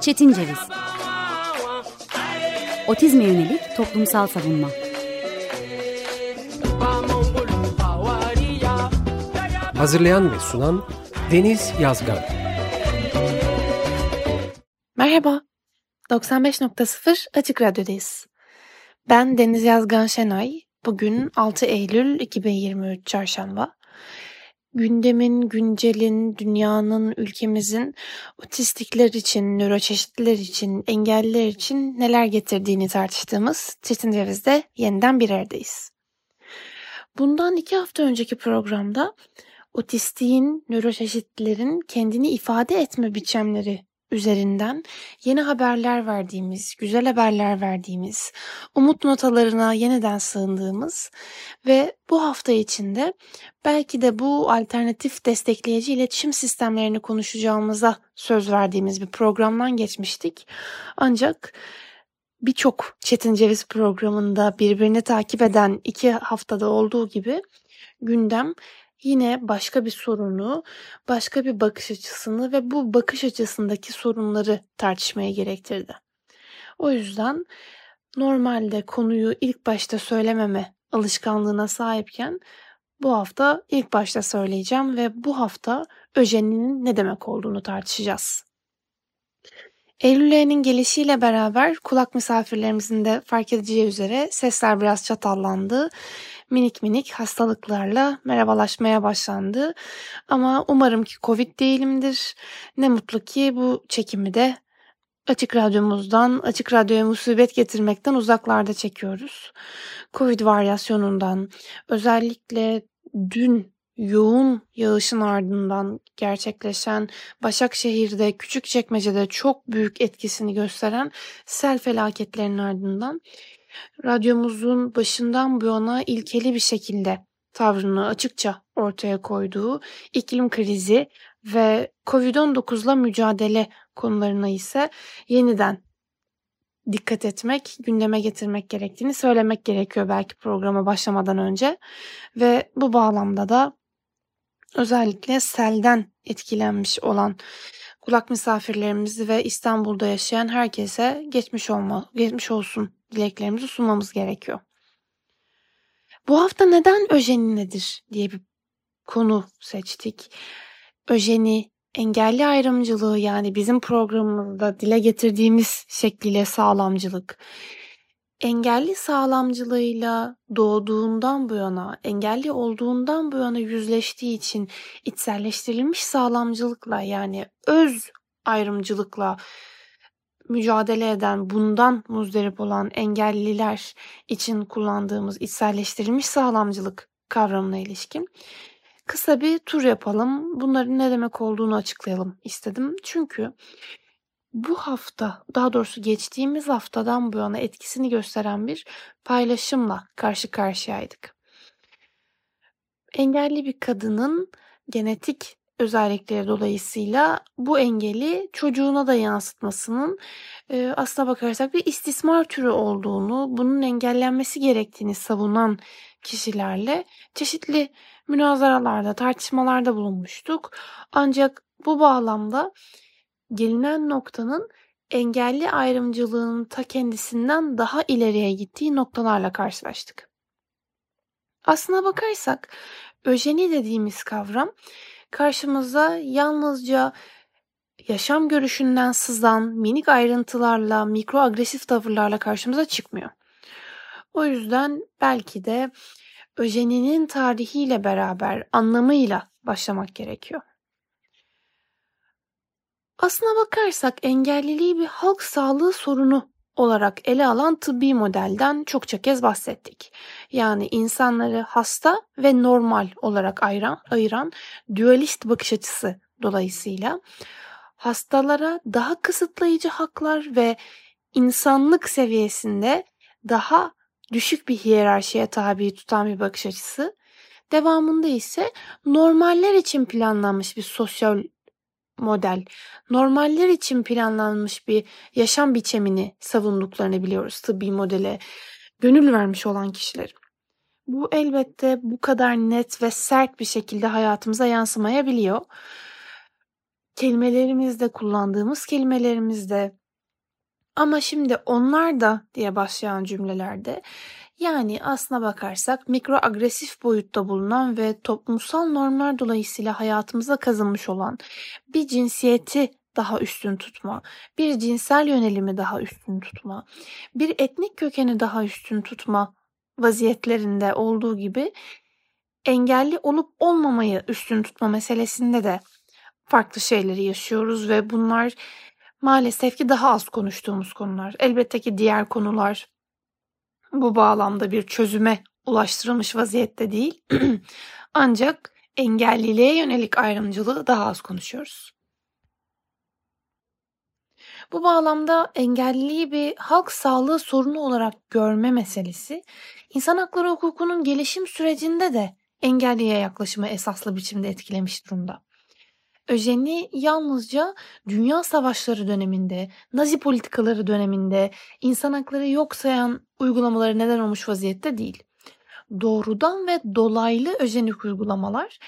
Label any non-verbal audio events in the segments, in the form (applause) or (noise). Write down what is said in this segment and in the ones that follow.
Çetin Ceviz. Otizme yönelik toplumsal savunma. Hazırlayan ve sunan Deniz Yazgan. Merhaba, 95.0 Açık Radyo'dayız. Ben Deniz Yazgan Şenay. Bugün 6 Eylül 2023 Çarşamba gündemin, güncelin, dünyanın, ülkemizin otistikler için, nöroçeşitliler için, engelliler için neler getirdiğini tartıştığımız Çetin Ceviz'de yeniden bir aradayız. Bundan iki hafta önceki programda otistiğin, nöroçeşitlilerin kendini ifade etme biçimleri üzerinden yeni haberler verdiğimiz, güzel haberler verdiğimiz, umut notalarına yeniden sığındığımız ve bu hafta içinde belki de bu alternatif destekleyici iletişim sistemlerini konuşacağımıza söz verdiğimiz bir programdan geçmiştik. Ancak birçok Çetin Ceviz programında birbirini takip eden iki haftada olduğu gibi gündem yine başka bir sorunu, başka bir bakış açısını ve bu bakış açısındaki sorunları tartışmaya gerektirdi. O yüzden normalde konuyu ilk başta söylememe alışkanlığına sahipken bu hafta ilk başta söyleyeceğim ve bu hafta öjeninin ne demek olduğunu tartışacağız. Eylül ayının gelişiyle beraber kulak misafirlerimizin de fark edeceği üzere sesler biraz çatallandı minik minik hastalıklarla merhabalaşmaya başlandı. Ama umarım ki Covid değilimdir. Ne mutlu ki bu çekimi de Açık Radyomuzdan, Açık Radyoya musibet getirmekten uzaklarda çekiyoruz. Covid varyasyonundan, özellikle dün yoğun yağışın ardından gerçekleşen Başakşehir'de, Küçükçekmece'de çok büyük etkisini gösteren sel felaketlerinin ardından radyomuzun başından bu yana ilkeli bir şekilde tavrını açıkça ortaya koyduğu iklim krizi ve COVID-19'la mücadele konularına ise yeniden dikkat etmek, gündeme getirmek gerektiğini söylemek gerekiyor belki programa başlamadan önce. Ve bu bağlamda da özellikle selden etkilenmiş olan kulak misafirlerimizi ve İstanbul'da yaşayan herkese geçmiş olma, geçmiş olsun dileklerimizi sunmamız gerekiyor. Bu hafta neden öjeni nedir diye bir konu seçtik. Öjeni engelli ayrımcılığı yani bizim programımızda dile getirdiğimiz şekliyle sağlamcılık. Engelli sağlamcılığıyla doğduğundan bu yana, engelli olduğundan bu yana yüzleştiği için içselleştirilmiş sağlamcılıkla yani öz ayrımcılıkla mücadele eden, bundan muzdarip olan engelliler için kullandığımız içselleştirilmiş sağlamcılık kavramına ilişkin kısa bir tur yapalım. Bunların ne demek olduğunu açıklayalım istedim. Çünkü bu hafta, daha doğrusu geçtiğimiz haftadan bu yana etkisini gösteren bir paylaşımla karşı karşıyaydık. Engelli bir kadının genetik özellikleri dolayısıyla bu engeli çocuğuna da yansıtmasının e, aslına bakarsak bir istismar türü olduğunu, bunun engellenmesi gerektiğini savunan kişilerle çeşitli münazaralarda, tartışmalarda bulunmuştuk. Ancak bu bağlamda gelinen noktanın engelli ayrımcılığının ta kendisinden daha ileriye gittiği noktalarla karşılaştık. Aslına bakarsak öjeni dediğimiz kavram karşımıza yalnızca yaşam görüşünden sızan minik ayrıntılarla, mikro agresif tavırlarla karşımıza çıkmıyor. O yüzden belki de öjeninin tarihiyle beraber anlamıyla başlamak gerekiyor. Aslına bakarsak engelliliği bir halk sağlığı sorunu olarak ele alan tıbbi modelden çokça kez bahsettik. Yani insanları hasta ve normal olarak ayıran, ayıran dualist bakış açısı dolayısıyla hastalara daha kısıtlayıcı haklar ve insanlık seviyesinde daha düşük bir hiyerarşiye tabi tutan bir bakış açısı. Devamında ise normaller için planlanmış bir sosyal model, normaller için planlanmış bir yaşam biçimini savunduklarını biliyoruz tıbbi modele gönül vermiş olan kişiler. Bu elbette bu kadar net ve sert bir şekilde hayatımıza yansımayabiliyor. kelimelerimizde, kullandığımız kelimelerimizde ama şimdi onlar da diye başlayan cümlelerde yani aslına bakarsak mikro agresif boyutta bulunan ve toplumsal normlar dolayısıyla hayatımıza kazınmış olan bir cinsiyeti daha üstün tutma, bir cinsel yönelimi daha üstün tutma, bir etnik kökeni daha üstün tutma vaziyetlerinde olduğu gibi engelli olup olmamayı üstün tutma meselesinde de farklı şeyleri yaşıyoruz ve bunlar maalesef ki daha az konuştuğumuz konular. Elbette ki diğer konular bu bağlamda bir çözüme ulaştırılmış vaziyette değil. (clears throat) Ancak engelliliğe yönelik ayrımcılığı daha az konuşuyoruz. Bu bağlamda engelliliği bir halk sağlığı sorunu olarak görme meselesi, insan hakları hukukunun gelişim sürecinde de engelliye yaklaşımı esaslı biçimde etkilemiş durumda. Öjeni yalnızca dünya savaşları döneminde, Nazi politikaları döneminde insan hakları yok sayan uygulamaları neden olmuş vaziyette değil. Doğrudan ve dolaylı öjenik uygulamalar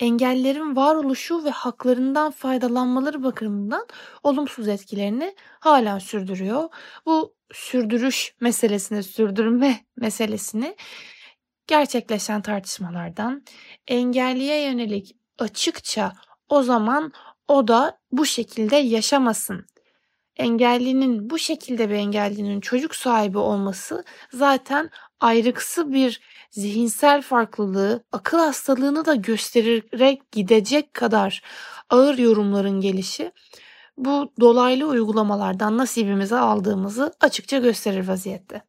engellerin varoluşu ve haklarından faydalanmaları bakımından olumsuz etkilerini hala sürdürüyor. Bu sürdürüş meselesini, sürdürme meselesini gerçekleşen tartışmalardan engelliye yönelik açıkça o zaman o da bu şekilde yaşamasın. Engellinin bu şekilde bir engellinin çocuk sahibi olması zaten ayrıksı bir zihinsel farklılığı, akıl hastalığını da göstererek gidecek kadar ağır yorumların gelişi bu dolaylı uygulamalardan nasibimizi aldığımızı açıkça gösterir vaziyette.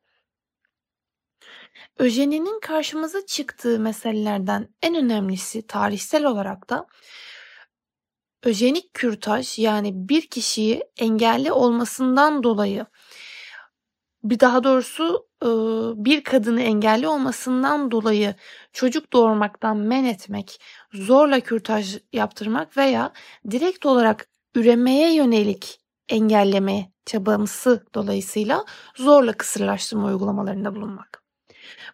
Öjeninin karşımıza çıktığı meselelerden en önemlisi tarihsel olarak da öjenik kürtaj yani bir kişiyi engelli olmasından dolayı bir daha doğrusu bir kadını engelli olmasından dolayı çocuk doğurmaktan men etmek, zorla kürtaj yaptırmak veya direkt olarak üremeye yönelik engelleme çabamsı dolayısıyla zorla kısırlaştırma uygulamalarında bulunmak.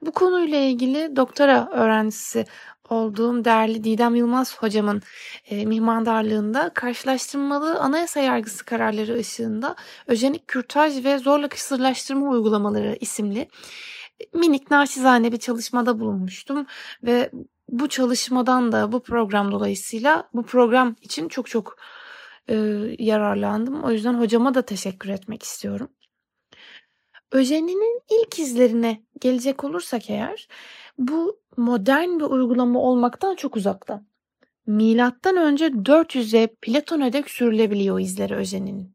Bu konuyla ilgili doktora öğrencisi olduğum değerli Didem Yılmaz hocamın e, mihmandarlığında karşılaştırmalı anayasa yargısı kararları ışığında öjenik kürtaj ve zorla kısırlaştırma uygulamaları isimli e, minik naçizane bir çalışmada bulunmuştum ve bu çalışmadan da bu program dolayısıyla bu program için çok çok e, yararlandım. O yüzden hocama da teşekkür etmek istiyorum. Öjeninin ilk izlerine gelecek olursak eğer bu modern bir uygulama olmaktan çok uzakta. Milattan önce 400'e Platon'a dek sürülebiliyor izleri öjeninin.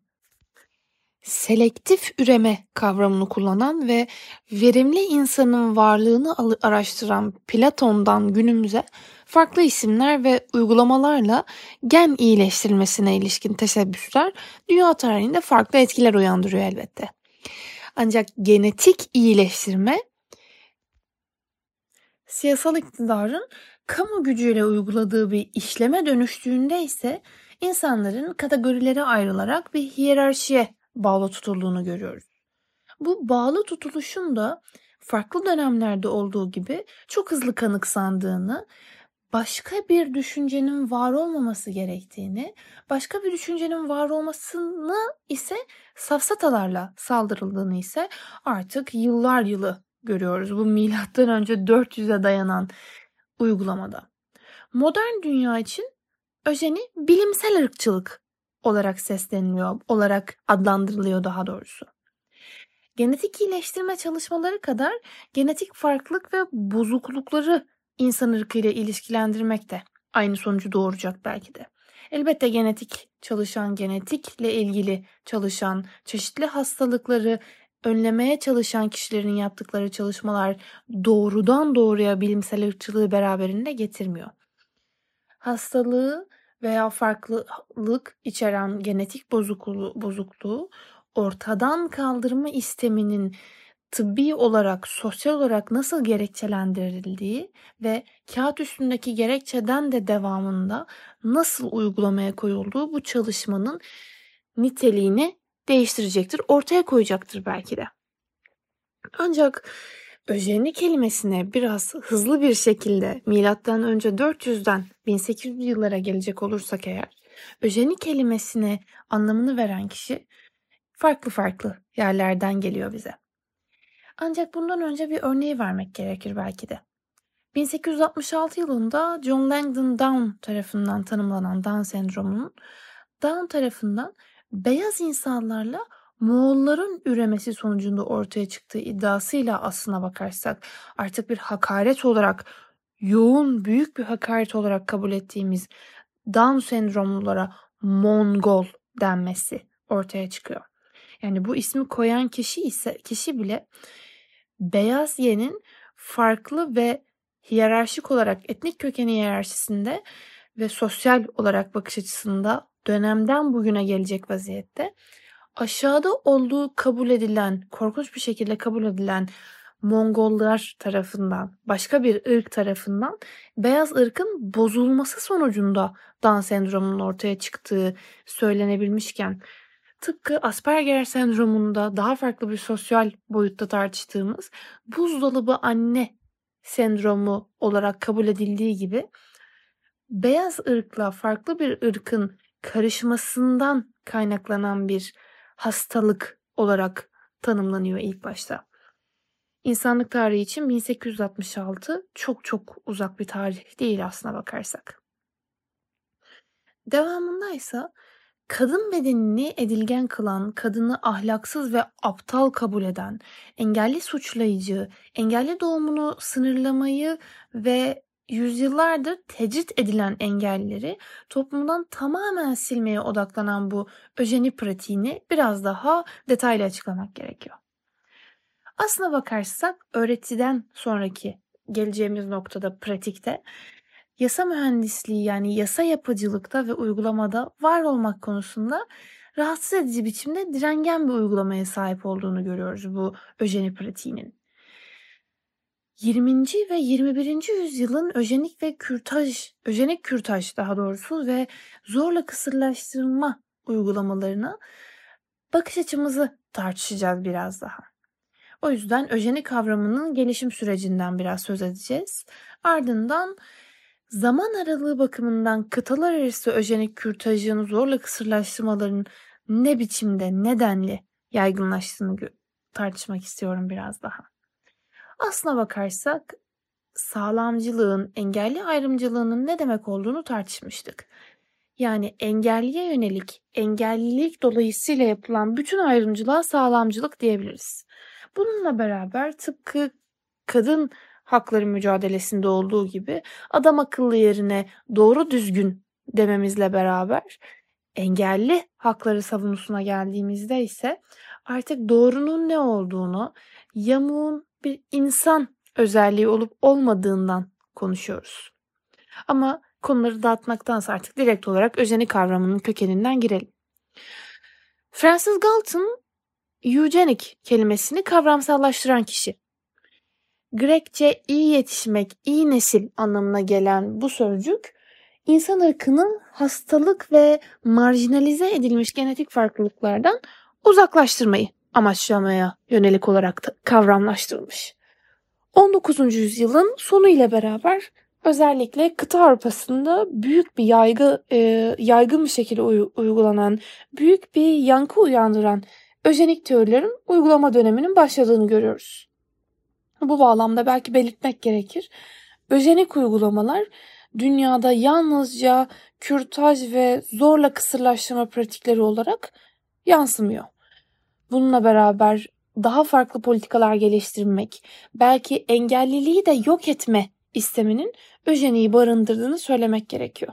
Selektif üreme kavramını kullanan ve verimli insanın varlığını araştıran Platon'dan günümüze farklı isimler ve uygulamalarla gen iyileştirilmesine ilişkin teşebbüsler dünya tarihinde farklı etkiler uyandırıyor elbette. Ancak genetik iyileştirme siyasal iktidarın kamu gücüyle uyguladığı bir işleme dönüştüğünde ise insanların kategorilere ayrılarak bir hiyerarşiye bağlı tutulduğunu görüyoruz. Bu bağlı tutuluşun da farklı dönemlerde olduğu gibi çok hızlı kanıksandığını, başka bir düşüncenin var olmaması gerektiğini, başka bir düşüncenin var olmasını ise safsatalarla saldırıldığını ise artık yıllar yılı görüyoruz bu milattan önce 400'e dayanan uygulamada. Modern dünya için öjeni bilimsel ırkçılık olarak sesleniliyor, olarak adlandırılıyor daha doğrusu. Genetik iyileştirme çalışmaları kadar genetik farklılık ve bozuklukları insan ırkıyla ilişkilendirmek de aynı sonucu doğuracak belki de. Elbette genetik çalışan, genetikle ilgili çalışan, çeşitli hastalıkları önlemeye çalışan kişilerin yaptıkları çalışmalar doğrudan doğruya bilimsel ırkçılığı beraberinde getirmiyor. Hastalığı veya farklılık içeren genetik bozukluğu, bozukluğu ortadan kaldırma isteminin tıbbi olarak, sosyal olarak nasıl gerekçelendirildiği ve kağıt üstündeki gerekçeden de devamında nasıl uygulamaya koyulduğu bu çalışmanın niteliğini değiştirecektir, ortaya koyacaktır belki de. Ancak öjeni kelimesine biraz hızlı bir şekilde milattan önce 400'den 1800 yıllara gelecek olursak eğer öjeni kelimesine anlamını veren kişi farklı farklı yerlerden geliyor bize. Ancak bundan önce bir örneği vermek gerekir belki de. 1866 yılında John Langdon Down tarafından tanımlanan Down sendromunun Down tarafından beyaz insanlarla Moğolların üremesi sonucunda ortaya çıktığı iddiasıyla aslına bakarsak artık bir hakaret olarak yoğun büyük bir hakaret olarak kabul ettiğimiz Down sendromlulara Mongol denmesi ortaya çıkıyor. Yani bu ismi koyan kişi ise kişi bile beyaz yenin farklı ve hiyerarşik olarak etnik kökeni hiyerarşisinde ve sosyal olarak bakış açısında dönemden bugüne gelecek vaziyette aşağıda olduğu kabul edilen, korkunç bir şekilde kabul edilen Mongollar tarafından, başka bir ırk tarafından beyaz ırkın bozulması sonucunda Down sendromunun ortaya çıktığı söylenebilmişken tıpkı Asperger sendromunda daha farklı bir sosyal boyutta tartıştığımız buzdolabı anne sendromu olarak kabul edildiği gibi beyaz ırkla farklı bir ırkın karışmasından kaynaklanan bir hastalık olarak tanımlanıyor ilk başta. İnsanlık tarihi için 1866 çok çok uzak bir tarih değil aslına bakarsak. Devamında ise kadın bedenini edilgen kılan, kadını ahlaksız ve aptal kabul eden, engelli suçlayıcı, engelli doğumunu sınırlamayı ve yüzyıllardır tecrit edilen engelleri toplumdan tamamen silmeye odaklanan bu öjeni pratiğini biraz daha detaylı açıklamak gerekiyor. Aslına bakarsak öğretiden sonraki geleceğimiz noktada pratikte yasa mühendisliği yani yasa yapıcılıkta ve uygulamada var olmak konusunda rahatsız edici biçimde direngen bir uygulamaya sahip olduğunu görüyoruz bu öjeni pratiğinin. 20. ve 21. yüzyılın öjenik ve kürtaj, öjenik kürtaj daha doğrusu ve zorla kısırlaştırma uygulamalarına bakış açımızı tartışacağız biraz daha. O yüzden öjenik kavramının gelişim sürecinden biraz söz edeceğiz. Ardından zaman aralığı bakımından kıtalar arası öjenik kürtajın zorla kısırlaştırmaların ne biçimde, nedenli yaygınlaştığını tartışmak istiyorum biraz daha. Aslına bakarsak sağlamcılığın, engelli ayrımcılığının ne demek olduğunu tartışmıştık. Yani engelliye yönelik, engellilik dolayısıyla yapılan bütün ayrımcılığa sağlamcılık diyebiliriz. Bununla beraber tıpkı kadın hakları mücadelesinde olduğu gibi adam akıllı yerine doğru düzgün dememizle beraber engelli hakları savunusuna geldiğimizde ise artık doğrunun ne olduğunu, yamuğun bir insan özelliği olup olmadığından konuşuyoruz. Ama konuları dağıtmaktansa artık direkt olarak özeni kavramının kökeninden girelim. Francis Galton eugenic kelimesini kavramsallaştıran kişi. Grekçe iyi yetişmek, iyi nesil anlamına gelen bu sözcük insan ırkının hastalık ve marjinalize edilmiş genetik farklılıklardan uzaklaştırmayı amaçlamaya yönelik olarak da kavramlaştırılmış. 19. yüzyılın sonu ile beraber özellikle kıta Avrupa'sında büyük bir yaygı e, yaygın bir şekilde uy- uygulanan, büyük bir yankı uyandıran öjenik teorilerin uygulama döneminin başladığını görüyoruz. Bu bağlamda belki belirtmek gerekir. Öjenik uygulamalar dünyada yalnızca kürtaj ve zorla kısırlaştırma pratikleri olarak yansımıyor. Bununla beraber daha farklı politikalar geliştirmek, belki engelliliği de yok etme isteminin öjeniyi barındırdığını söylemek gerekiyor.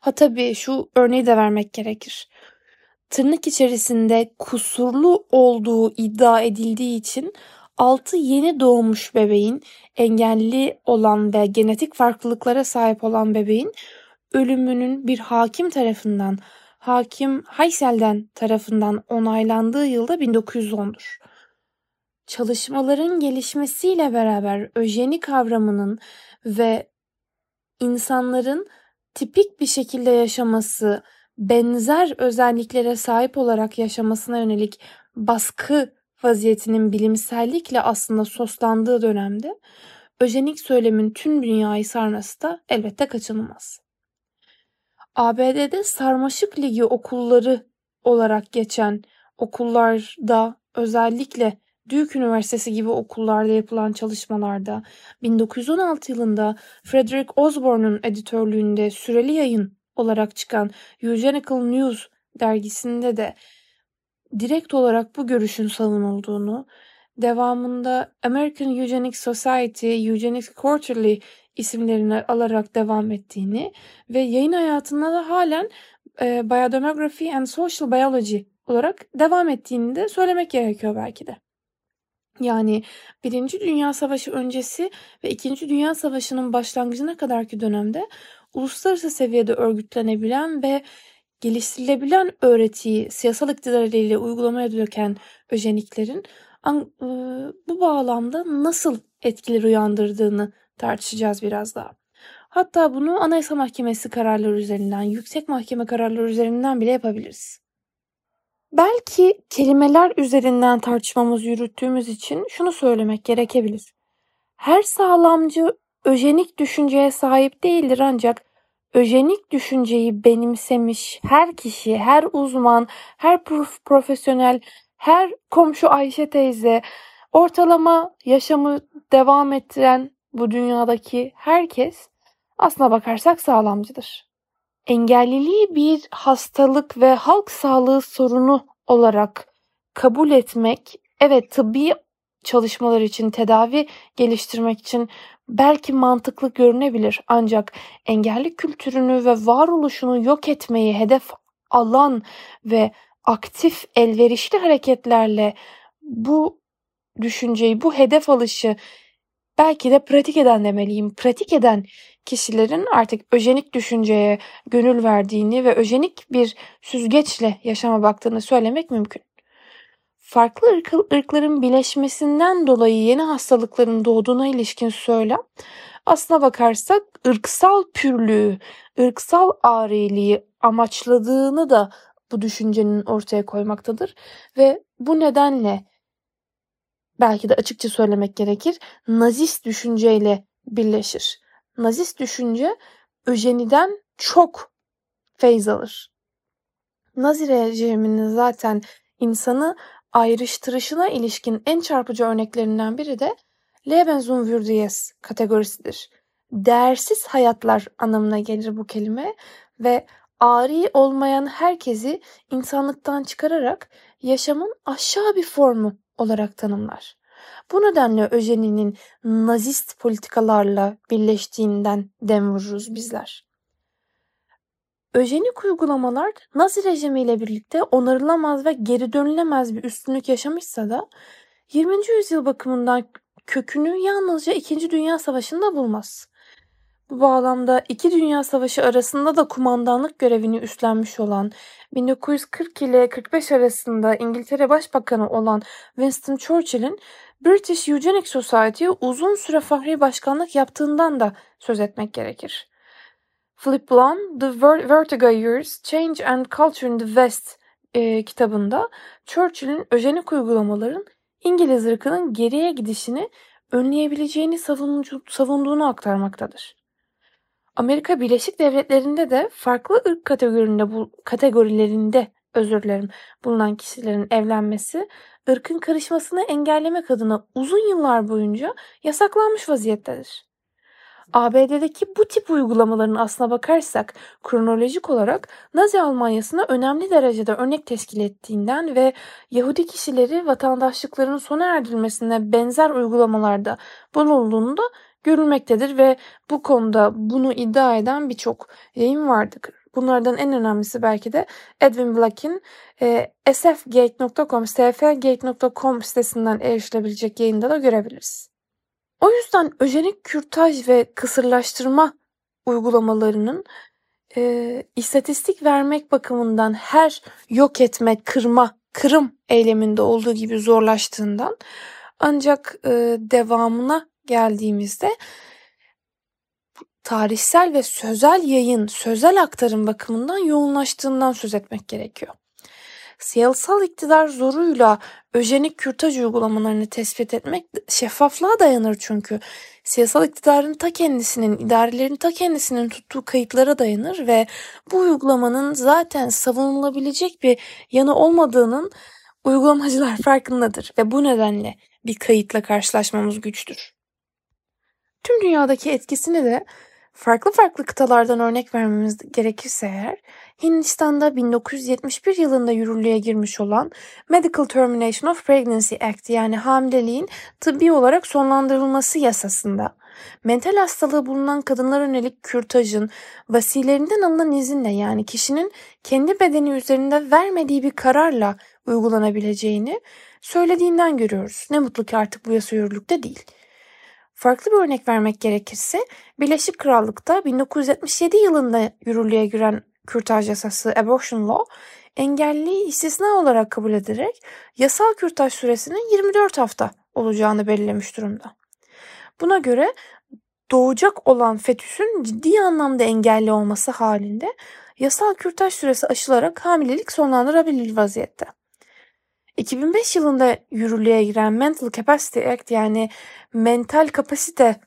Ha tabii şu örneği de vermek gerekir. Tırnak içerisinde kusurlu olduğu iddia edildiği için 6 yeni doğmuş bebeğin engelli olan ve genetik farklılıklara sahip olan bebeğin ölümünün bir hakim tarafından hakim Haysel'den tarafından onaylandığı yılda 1910'dur. Çalışmaların gelişmesiyle beraber öjeni kavramının ve insanların tipik bir şekilde yaşaması, benzer özelliklere sahip olarak yaşamasına yönelik baskı vaziyetinin bilimsellikle aslında soslandığı dönemde öjenik söylemin tüm dünyayı sarması da elbette kaçınılmaz. ABD'de sarmaşık ligi okulları olarak geçen okullarda özellikle Duke Üniversitesi gibi okullarda yapılan çalışmalarda 1916 yılında Frederick Osborne'un editörlüğünde süreli yayın olarak çıkan Eugenical News dergisinde de direkt olarak bu görüşün savunulduğunu, devamında American Eugenics Society, Eugenics Quarterly isimlerini alarak devam ettiğini ve yayın hayatında da halen e, Biodemography and Social Biology olarak devam ettiğini de söylemek gerekiyor belki de. Yani Birinci Dünya Savaşı öncesi ve İkinci Dünya Savaşı'nın başlangıcına kadarki dönemde uluslararası seviyede örgütlenebilen ve geliştirilebilen öğretiyi siyasal iktidarıyla uygulamaya döken öjeniklerin bu bağlamda nasıl etkiler uyandırdığını tartışacağız biraz daha. Hatta bunu Anayasa Mahkemesi kararları üzerinden, Yüksek Mahkeme kararları üzerinden bile yapabiliriz. Belki kelimeler üzerinden tartışmamızı yürüttüğümüz için şunu söylemek gerekebilir. Her sağlamcı öjenik düşünceye sahip değildir ancak öjenik düşünceyi benimsemiş her kişi, her uzman, her prof- profesyonel, her komşu Ayşe teyze, ortalama yaşamı devam ettiren bu dünyadaki herkes aslına bakarsak sağlamcıdır. Engelliliği bir hastalık ve halk sağlığı sorunu olarak kabul etmek, evet tıbbi çalışmalar için, tedavi geliştirmek için belki mantıklı görünebilir. Ancak engelli kültürünü ve varoluşunu yok etmeyi hedef alan ve aktif elverişli hareketlerle bu düşünceyi, bu hedef alışı belki de pratik eden demeliyim. Pratik eden kişilerin artık öjenik düşünceye gönül verdiğini ve öjenik bir süzgeçle yaşama baktığını söylemek mümkün. Farklı ırk, ırkların birleşmesinden dolayı yeni hastalıkların doğduğuna ilişkin söylem aslına bakarsak ırksal pürlüğü, ırksal ağriliği amaçladığını da bu düşüncenin ortaya koymaktadır ve bu nedenle belki de açıkça söylemek gerekir nazist düşünceyle birleşir. Nazist düşünce öjeniden çok feyz alır. Nazi rejiminin zaten insanı ayrıştırışına ilişkin en çarpıcı örneklerinden biri de Lebenswürdiges kategorisidir. Değersiz hayatlar anlamına gelir bu kelime ve ari olmayan herkesi insanlıktan çıkararak yaşamın aşağı bir formu olarak tanımlar. Bu nedenle Öjeni'nin nazist politikalarla birleştiğinden dem vururuz bizler. Öjenik uygulamalar Nazi rejimiyle birlikte onarılamaz ve geri dönülemez bir üstünlük yaşamışsa da 20. yüzyıl bakımından kökünü yalnızca 2. Dünya Savaşı'nda bulmaz. Bu bağlamda iki Dünya Savaşı arasında da kumandanlık görevini üstlenmiş olan 1940 ile 45 arasında İngiltere Başbakanı olan Winston Churchill'in British Eugenics Society'ye uzun süre fahri başkanlık yaptığından da söz etmek gerekir. Philip Blum, The Vertigo Years, Change and Culture in the West e, kitabında Churchill'in öjenik uygulamaların İngiliz ırkının geriye gidişini önleyebileceğini savunduğunu aktarmaktadır. Amerika Birleşik Devletleri'nde de farklı ırk kategorilerinde bu kategorilerinde özür dilerim bulunan kişilerin evlenmesi ırkın karışmasını engellemek adına uzun yıllar boyunca yasaklanmış vaziyettedir. ABD'deki bu tip uygulamaların aslına bakarsak kronolojik olarak Nazi Almanyası'na önemli derecede örnek teşkil ettiğinden ve Yahudi kişileri vatandaşlıklarının sona erdirilmesine benzer uygulamalarda bulunduğunu da görülmektedir ve bu konuda bunu iddia eden birçok yayın vardır. Bunlardan en önemlisi belki de Edwin Black'in e, sfgate.com, sfgate.com sitesinden erişilebilecek yayında da görebiliriz. O yüzden öjenik kürtaj ve kısırlaştırma uygulamalarının e, istatistik vermek bakımından her yok etme, kırma, kırım eyleminde olduğu gibi zorlaştığından ancak e, devamına geldiğimizde tarihsel ve sözel yayın, sözel aktarım bakımından yoğunlaştığından söz etmek gerekiyor. siyasal iktidar zoruyla öjenik kürtaj uygulamalarını tespit etmek şeffaflığa dayanır çünkü. Siyasal iktidarın ta kendisinin, idarelerin ta kendisinin tuttuğu kayıtlara dayanır ve bu uygulamanın zaten savunulabilecek bir yanı olmadığının uygulamacılar (laughs) farkındadır ve bu nedenle bir kayıtla karşılaşmamız güçtür. Dünyadaki etkisini de farklı farklı kıtalardan örnek vermemiz gerekirse eğer, Hindistan'da 1971 yılında yürürlüğe girmiş olan Medical Termination of Pregnancy Act yani hamileliğin tıbbi olarak sonlandırılması yasasında mental hastalığı bulunan kadınlara yönelik kürtajın vasilerinden alınan izinle yani kişinin kendi bedeni üzerinde vermediği bir kararla uygulanabileceğini söylediğinden görüyoruz. Ne mutlu ki artık bu yasa yürürlükte değil. Farklı bir örnek vermek gerekirse Birleşik Krallık'ta 1977 yılında yürürlüğe giren kürtaj yasası Abortion Law engelliyi istisna olarak kabul ederek yasal kürtaj süresinin 24 hafta olacağını belirlemiş durumda. Buna göre doğacak olan fetüsün ciddi anlamda engelli olması halinde yasal kürtaj süresi aşılarak hamilelik sonlandırabilir vaziyette. 2005 yılında yürürlüğe giren Mental Capacity Act yani mental kapasite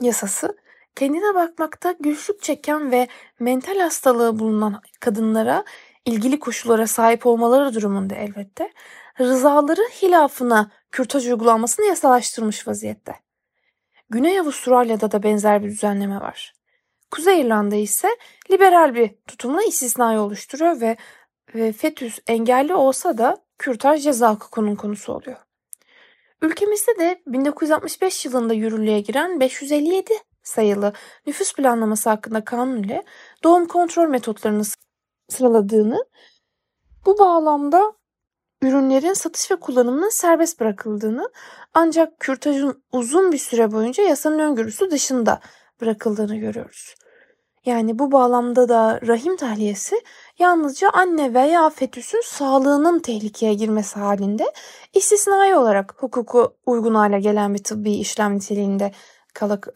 yasası kendine bakmakta güçlük çeken ve mental hastalığı bulunan kadınlara ilgili koşullara sahip olmaları durumunda elbette rızaları hilafına kürtaj uygulanmasını yasalaştırmış vaziyette. Güney Avustralya'da da benzer bir düzenleme var. Kuzey İrlanda ise liberal bir tutumla istisnayı oluşturuyor ve, ve fetüs engelli olsa da kürtaj ceza hukukunun konusu oluyor. Ülkemizde de 1965 yılında yürürlüğe giren 557 sayılı nüfus planlaması hakkında kanun ile doğum kontrol metotlarını sıraladığını, bu bağlamda ürünlerin satış ve kullanımının serbest bırakıldığını ancak kürtajın uzun bir süre boyunca yasanın öngörüsü dışında bırakıldığını görüyoruz. Yani bu bağlamda da rahim tahliyesi yalnızca anne veya fetüsün sağlığının tehlikeye girmesi halinde istisnai olarak hukuku uygun hale gelen bir tıbbi işlem niteliğinde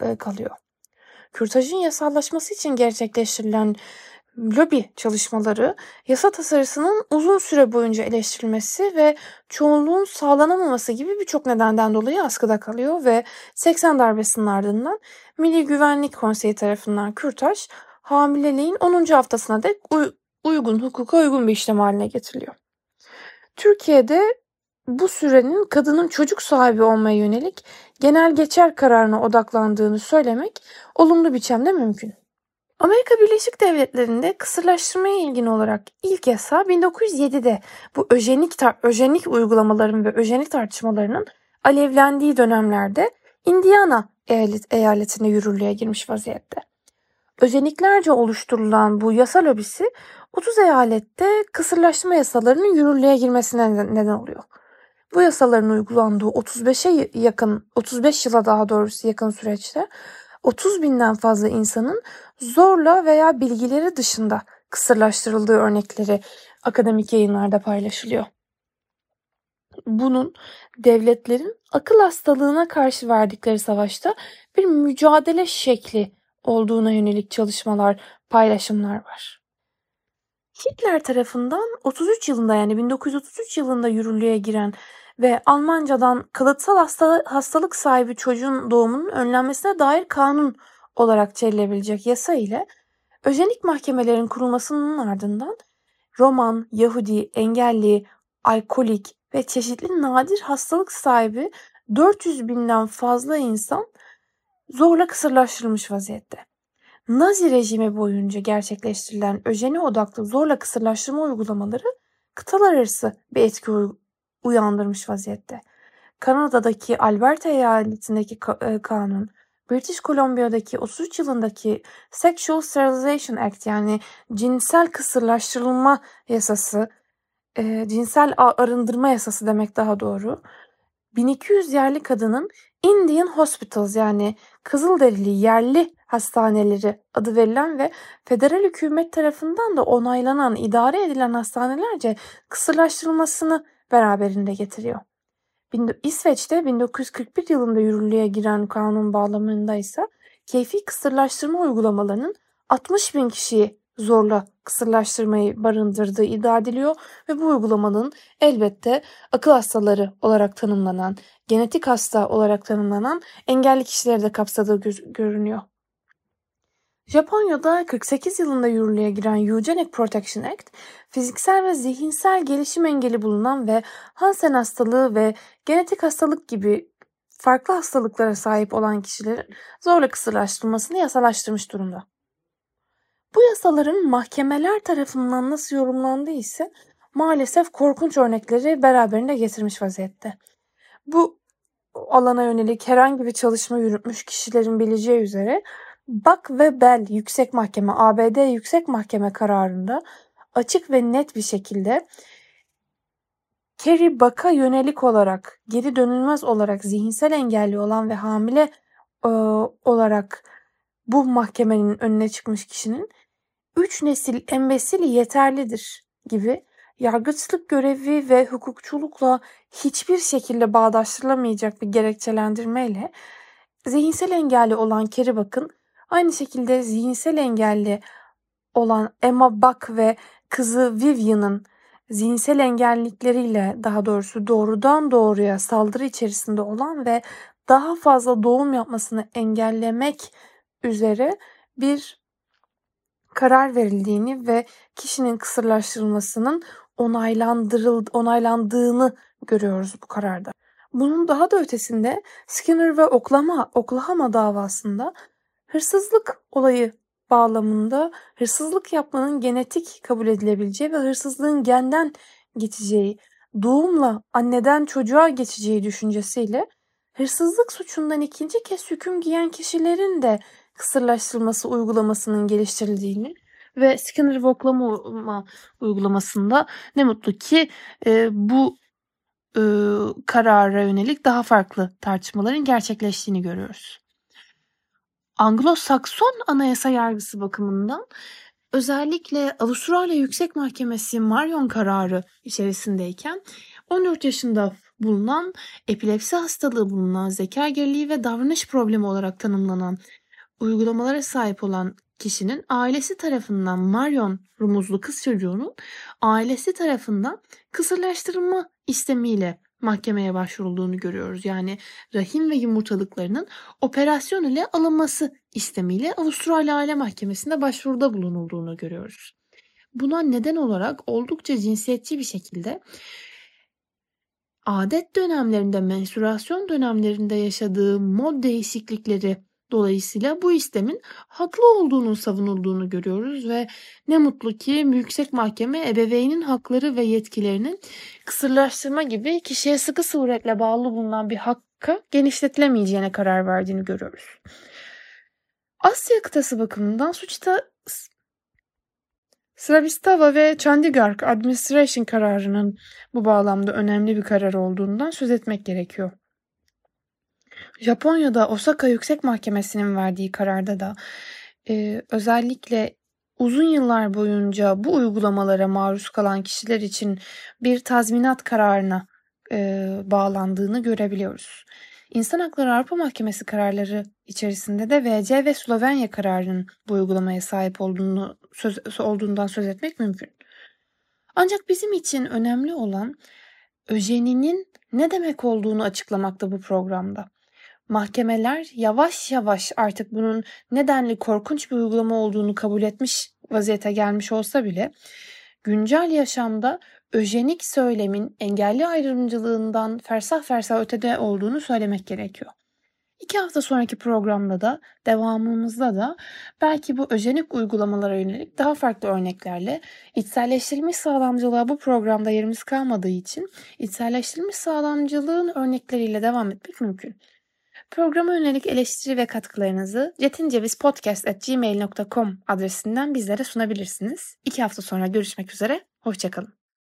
e, kalıyor. Kürtajın yasallaşması için gerçekleştirilen lobi çalışmaları yasa tasarısının uzun süre boyunca eleştirilmesi ve çoğunluğun sağlanamaması gibi birçok nedenden dolayı askıda kalıyor ve 80 darbesinin ardından Milli Güvenlik Konseyi tarafından kürtaj hamileliğin 10. haftasına dek uy- uygun hukuka uygun bir işlem haline getiriliyor. Türkiye'de bu sürenin kadının çocuk sahibi olmaya yönelik genel geçer kararına odaklandığını söylemek olumlu biçimde mümkün. Amerika Birleşik Devletleri'nde kısırlaştırmaya ilgin olarak ilk yasa 1907'de bu öjenik, öjenik uygulamaların ve öjenik tartışmalarının alevlendiği dönemlerde Indiana eyalet, eyaletinde yürürlüğe girmiş vaziyette. Özeniklerce oluşturulan bu yasa lobisi 30 eyalette kısırlaştırma yasalarının yürürlüğe girmesine neden oluyor. Bu yasaların uygulandığı 35'e yakın 35 yıla daha doğrusu yakın süreçte 30 binden fazla insanın zorla veya bilgileri dışında kısırlaştırıldığı örnekleri akademik yayınlarda paylaşılıyor. Bunun devletlerin akıl hastalığına karşı verdikleri savaşta bir mücadele şekli olduğuna yönelik çalışmalar, paylaşımlar var. Hitler tarafından 33 yılında yani 1933 yılında yürürlüğe giren ve Almancadan kalıtsal hasta, hastalık sahibi çocuğun doğumunun önlenmesine dair kanun olarak çevrilebilecek yasa ile öjenik mahkemelerin kurulmasının ardından Roman, Yahudi, engelli, alkolik ve çeşitli nadir hastalık sahibi 400 binden fazla insan zorla kısırlaştırılmış vaziyette. Nazi rejimi boyunca gerçekleştirilen öjeni odaklı zorla kısırlaştırma uygulamaları kıtalar arası bir etki uyandırmış vaziyette. Kanada'daki Alberta eyaletindeki e, kanun, British Columbia'daki 33 yılındaki Sexual Sterilization Act yani cinsel kısırlaştırılma yasası, e, cinsel arındırma yasası demek daha doğru. 1200 yerli kadının Indian Hospitals yani Kızılderili yerli hastaneleri adı verilen ve federal hükümet tarafından da onaylanan, idare edilen hastanelerce kısırlaştırılmasını beraberinde getiriyor. İsveç'te 1941 yılında yürürlüğe giren kanun bağlamında ise keyfi kısırlaştırma uygulamalarının 60 bin kişiyi zorla kısırlaştırmayı barındırdığı iddia ediliyor ve bu uygulamanın elbette akıl hastaları olarak tanımlanan, genetik hasta olarak tanımlanan engelli kişileri de kapsadığı görünüyor. Japonya'da 48 yılında yürürlüğe giren Eugenic Protection Act, fiziksel ve zihinsel gelişim engeli bulunan ve Hansen hastalığı ve genetik hastalık gibi farklı hastalıklara sahip olan kişilerin zorla kısırlaştırılmasını yasalaştırmış durumda. Bu yasaların mahkemeler tarafından nasıl yorumlandığı ise maalesef korkunç örnekleri beraberinde getirmiş vaziyette. Bu alana yönelik herhangi bir çalışma yürütmüş kişilerin bileceği üzere Buck ve Bell Yüksek Mahkeme ABD Yüksek Mahkeme kararında açık ve net bir şekilde Kerry Buck'a yönelik olarak geri dönülmez olarak zihinsel engelli olan ve hamile e, olarak bu mahkemenin önüne çıkmış kişinin üç nesil embesili yeterlidir gibi yargıçlık görevi ve hukukçulukla hiçbir şekilde bağdaştırılamayacak bir gerekçelendirmeyle zihinsel engelli olan Kerry Buck'ın Aynı şekilde zihinsel engelli olan Emma Buck ve kızı Vivian'ın zihinsel engellikleriyle daha doğrusu doğrudan doğruya saldırı içerisinde olan ve daha fazla doğum yapmasını engellemek üzere bir karar verildiğini ve kişinin kısırlaştırılmasının onaylandırıl onaylandığını görüyoruz bu kararda. Bunun daha da ötesinde Skinner ve Oklahoma, Oklahoma davasında Hırsızlık olayı bağlamında hırsızlık yapmanın genetik kabul edilebileceği ve hırsızlığın genden geçeceği, doğumla anneden çocuğa geçeceği düşüncesiyle hırsızlık suçundan ikinci kez hüküm giyen kişilerin de kısırlaştırılması uygulamasının geliştirildiğini ve Skinner voklama uygulamasında ne mutlu ki e, bu e, karara yönelik daha farklı tartışmaların gerçekleştiğini görüyoruz. Anglo-Sakson anayasa yargısı bakımından özellikle Avustralya Yüksek Mahkemesi Marion kararı içerisindeyken 14 yaşında bulunan epilepsi hastalığı bulunan zeka geriliği ve davranış problemi olarak tanımlanan uygulamalara sahip olan kişinin ailesi tarafından Marion rumuzlu kız çocuğunun ailesi tarafından kısırlaştırılma istemiyle mahkemeye başvurulduğunu görüyoruz. Yani rahim ve yumurtalıklarının operasyon ile alınması istemiyle Avustralya Aile Mahkemesi'nde başvuruda bulunulduğunu görüyoruz. Buna neden olarak oldukça cinsiyetçi bir şekilde adet dönemlerinde, menstruasyon dönemlerinde yaşadığı mod değişiklikleri Dolayısıyla bu istemin haklı olduğunu savunulduğunu görüyoruz ve ne mutlu ki yüksek mahkeme ebeveynin hakları ve yetkilerinin kısırlaştırma gibi kişiye sıkı suretle bağlı bulunan bir hakka genişletilemeyeceğine karar verdiğini görüyoruz. Asya kıtası bakımından suçta Sravistava ve Chandigarh Administration kararının bu bağlamda önemli bir karar olduğundan söz etmek gerekiyor. Japonya'da Osaka Yüksek Mahkemesi'nin verdiği kararda da e, özellikle uzun yıllar boyunca bu uygulamalara maruz kalan kişiler için bir tazminat kararına e, bağlandığını görebiliyoruz. İnsan Hakları Avrupa Mahkemesi kararları içerisinde de VC ve Slovenya kararının bu uygulamaya sahip olduğunu söz, olduğundan söz etmek mümkün. Ancak bizim için önemli olan öjeninin ne demek olduğunu açıklamakta bu programda mahkemeler yavaş yavaş artık bunun nedenli korkunç bir uygulama olduğunu kabul etmiş vaziyete gelmiş olsa bile güncel yaşamda öjenik söylemin engelli ayrımcılığından fersah fersah ötede olduğunu söylemek gerekiyor. İki hafta sonraki programda da devamımızda da belki bu öjenik uygulamalara yönelik daha farklı örneklerle içselleştirilmiş sağlamcılığa bu programda yerimiz kalmadığı için içselleştirilmiş sağlamcılığın örnekleriyle devam etmek mümkün. Programa yönelik eleştiri ve katkılarınızı cetincevizpodcast.gmail.com adresinden bizlere sunabilirsiniz. İki hafta sonra görüşmek üzere, hoşçakalın.